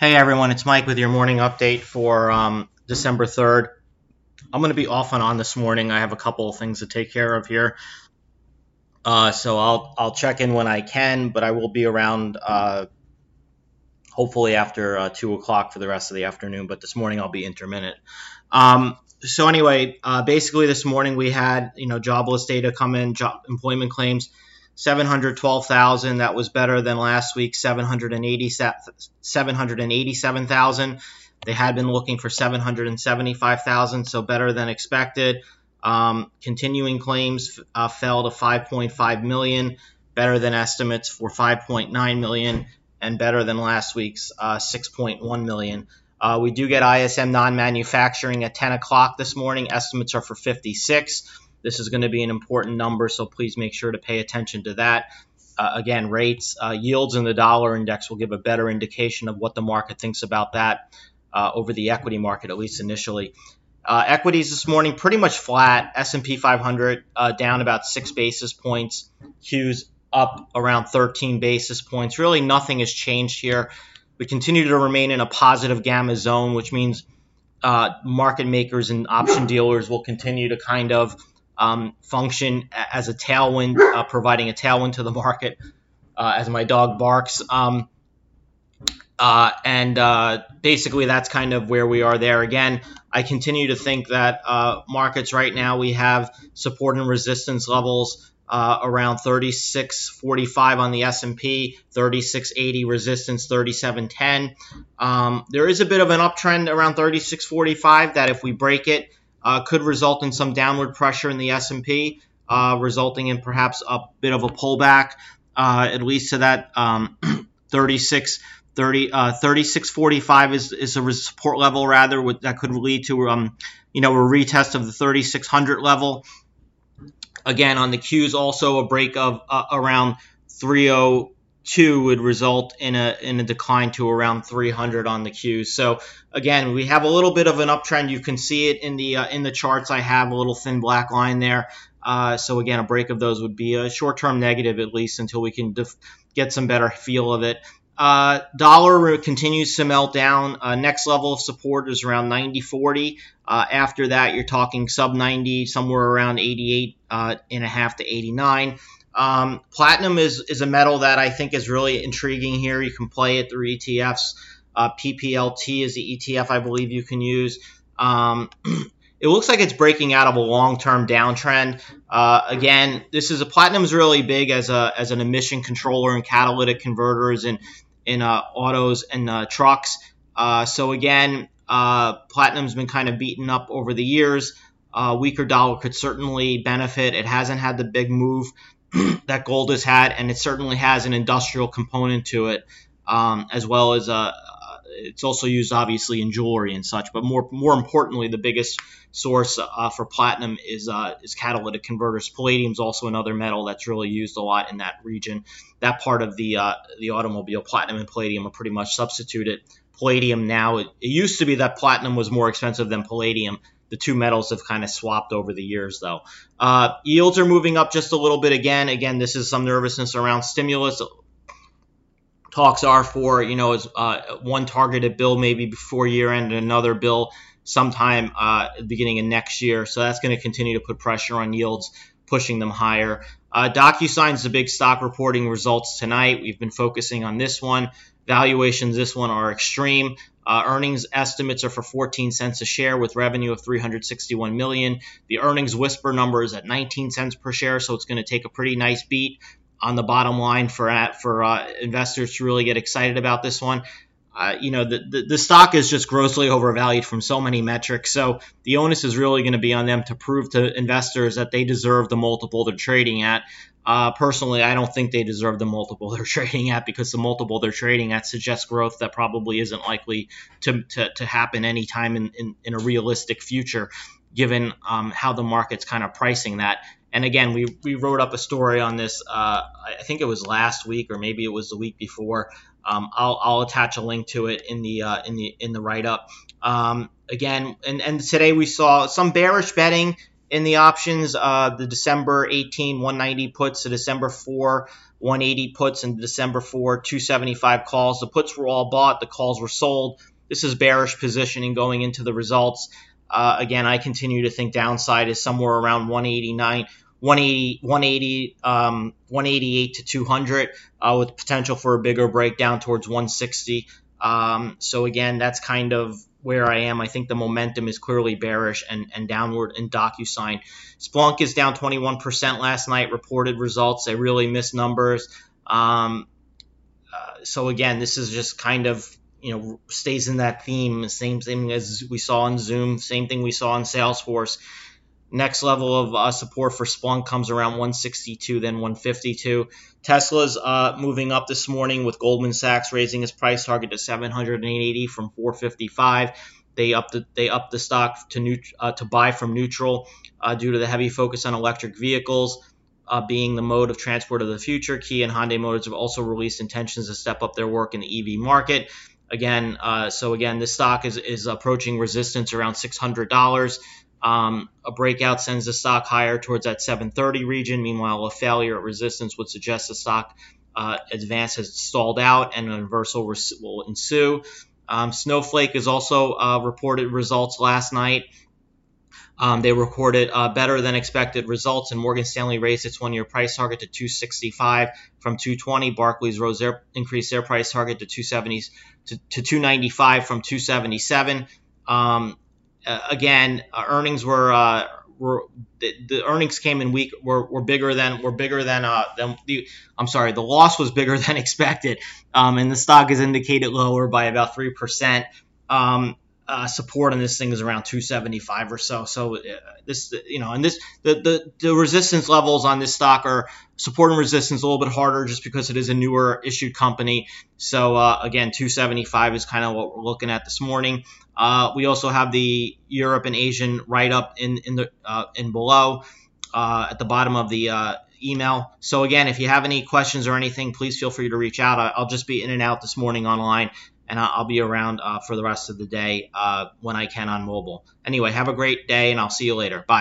Hey everyone, it's Mike with your morning update for um, December 3rd. I'm going to be off and on this morning. I have a couple of things to take care of here. Uh, so I'll I'll check in when I can, but I will be around uh, hopefully after uh, two o'clock for the rest of the afternoon. But this morning I'll be intermittent. Um, so anyway, uh, basically this morning we had you know jobless data come in, job employment claims 712,000. That was better than last week, 787,000. They had been looking for 775,000, so better than expected. Um, continuing claims uh, fell to 5.5 million, better than estimates for 5.9 million, and better than last week's uh, 6.1 million. Uh, we do get ISM non-manufacturing at 10 o'clock this morning. Estimates are for 56. This is going to be an important number, so please make sure to pay attention to that. Uh, again, rates, uh, yields in the dollar index will give a better indication of what the market thinks about that uh, over the equity market, at least initially. Uh, equities this morning pretty much flat. S&P 500 uh, down about six basis points. Qs up around 13 basis points. Really, nothing has changed here. We continue to remain in a positive gamma zone, which means uh, market makers and option dealers will continue to kind of um, function as a tailwind, uh, providing a tailwind to the market uh, as my dog barks. Um, uh, and uh, basically, that's kind of where we are there. Again, I continue to think that uh, markets right now we have support and resistance levels uh, around 36.45 on the S&P, 36.80 resistance, 37.10. Um, there is a bit of an uptrend around 36.45 that if we break it, uh, could result in some downward pressure in the S&P, uh, resulting in perhaps a bit of a pullback, uh, at least to that um, 36. 30, uh, 3645 is, is a support level rather with, that could lead to um, you know a retest of the 3600 level again on the Qs also a break of uh, around 30 two would result in a in a decline to around 300 on the Qs. So again, we have a little bit of an uptrend. You can see it in the uh, in the charts. I have a little thin black line there. Uh, so again, a break of those would be a short-term negative at least until we can def- get some better feel of it. Uh, dollar continues to melt down. Uh, next level of support is around 90.40. Uh, after that, you're talking sub 90, somewhere around 88 uh, and a half to 89. Um, platinum is, is a metal that I think is really intriguing here. You can play it through ETFs. Uh, PPLT is the ETF I believe you can use. Um, it looks like it's breaking out of a long-term downtrend. Uh, again, this is a platinum is really big as a as an emission controller and catalytic converters in in uh, autos and uh, trucks. Uh, so again, uh, platinum's been kind of beaten up over the years. Uh, weaker dollar could certainly benefit. It hasn't had the big move that gold has had, and it certainly has an industrial component to it, um, as well as uh, it's also used obviously in jewelry and such. But more more importantly, the biggest source uh, for platinum is uh, is catalytic converters. Palladium is also another metal that's really used a lot in that region. That part of the uh, the automobile, platinum and palladium are pretty much substituted. Palladium now it, it used to be that platinum was more expensive than palladium the two metals have kind of swapped over the years, though. Uh, yields are moving up just a little bit again. Again, this is some nervousness around stimulus. Talks are for, you know, as uh, one targeted bill maybe before year end and another bill sometime uh, beginning of next year. So that's going to continue to put pressure on yields, pushing them higher. Uh, DocuSign's the big stock reporting results tonight. We've been focusing on this one. Valuations, this one, are extreme. Uh, earnings estimates are for 14 cents a share with revenue of 361 million. The earnings whisper number is at 19 cents per share, so it's going to take a pretty nice beat on the bottom line for for uh, investors to really get excited about this one. Uh, you know, the, the, the, stock is just grossly overvalued from so many metrics. So the onus is really going to be on them to prove to investors that they deserve the multiple they're trading at. Uh, personally, I don't think they deserve the multiple they're trading at because the multiple they're trading at suggests growth that probably isn't likely to, to, to happen anytime in, in, in a realistic future, given um, how the market's kind of pricing that. And again, we, we wrote up a story on this, uh, I think it was last week or maybe it was the week before. Um, I'll, I'll attach a link to it in the uh, in the in the write up. Um, again, and, and today we saw some bearish betting in the options, uh, the December 18 190 puts, the December 4 180 puts, and the December 4 275 calls. The puts were all bought, the calls were sold. This is bearish positioning going into the results. Uh, again, I continue to think downside is somewhere around 189, 180, 180, um, 188 to 200, uh, with potential for a bigger breakdown towards 160. Um, so again, that's kind of where I am. I think the momentum is clearly bearish and, and downward in DocuSign. Splunk is down 21% last night, reported results. They really missed numbers. Um, uh, so again, this is just kind of you know stays in that theme. Same thing as we saw in Zoom. Same thing we saw in Salesforce. Next level of uh, support for Splunk comes around 162, then 152. Tesla's uh, moving up this morning with Goldman Sachs raising its price target to 780 from 455. They upped the, they upped the stock to neut- uh, to buy from neutral uh, due to the heavy focus on electric vehicles. Uh, being the mode of transport of the future, Kia and Hyundai Motors have also released intentions to step up their work in the EV market. Again, uh, so again, this stock is, is approaching resistance around $600. Um, a breakout sends the stock higher towards that 730 region. Meanwhile, a failure at resistance would suggest the stock uh, advance has stalled out and a reversal will ensue. Um, Snowflake has also uh, reported results last night. Um, they recorded uh, better than expected results, and Morgan Stanley raised its one-year price target to 265 from 220. Barclays rose their increased their price target to 270 to, to 295 from 277. Um, uh, again, uh, earnings were uh, were the, the, earnings came in weak were, were bigger than were bigger than uh than the I'm sorry the loss was bigger than expected. Um, and the stock is indicated lower by about three percent. Um, uh, support on this thing is around 275 or so. So uh, this, you know, and this the, the the resistance levels on this stock are support and resistance a little bit harder just because it is a newer issued company. So uh, again, 275 is kind of what we're looking at this morning. Uh, we also have the Europe and Asian write up in in the uh, in below uh, at the bottom of the email. So again, if you have any questions or anything, please feel free to reach out. I'll just be in and out this morning online and I'll be around uh, for the rest of the day uh, when I can on mobile. Anyway, have a great day, and I'll see you later. Bye.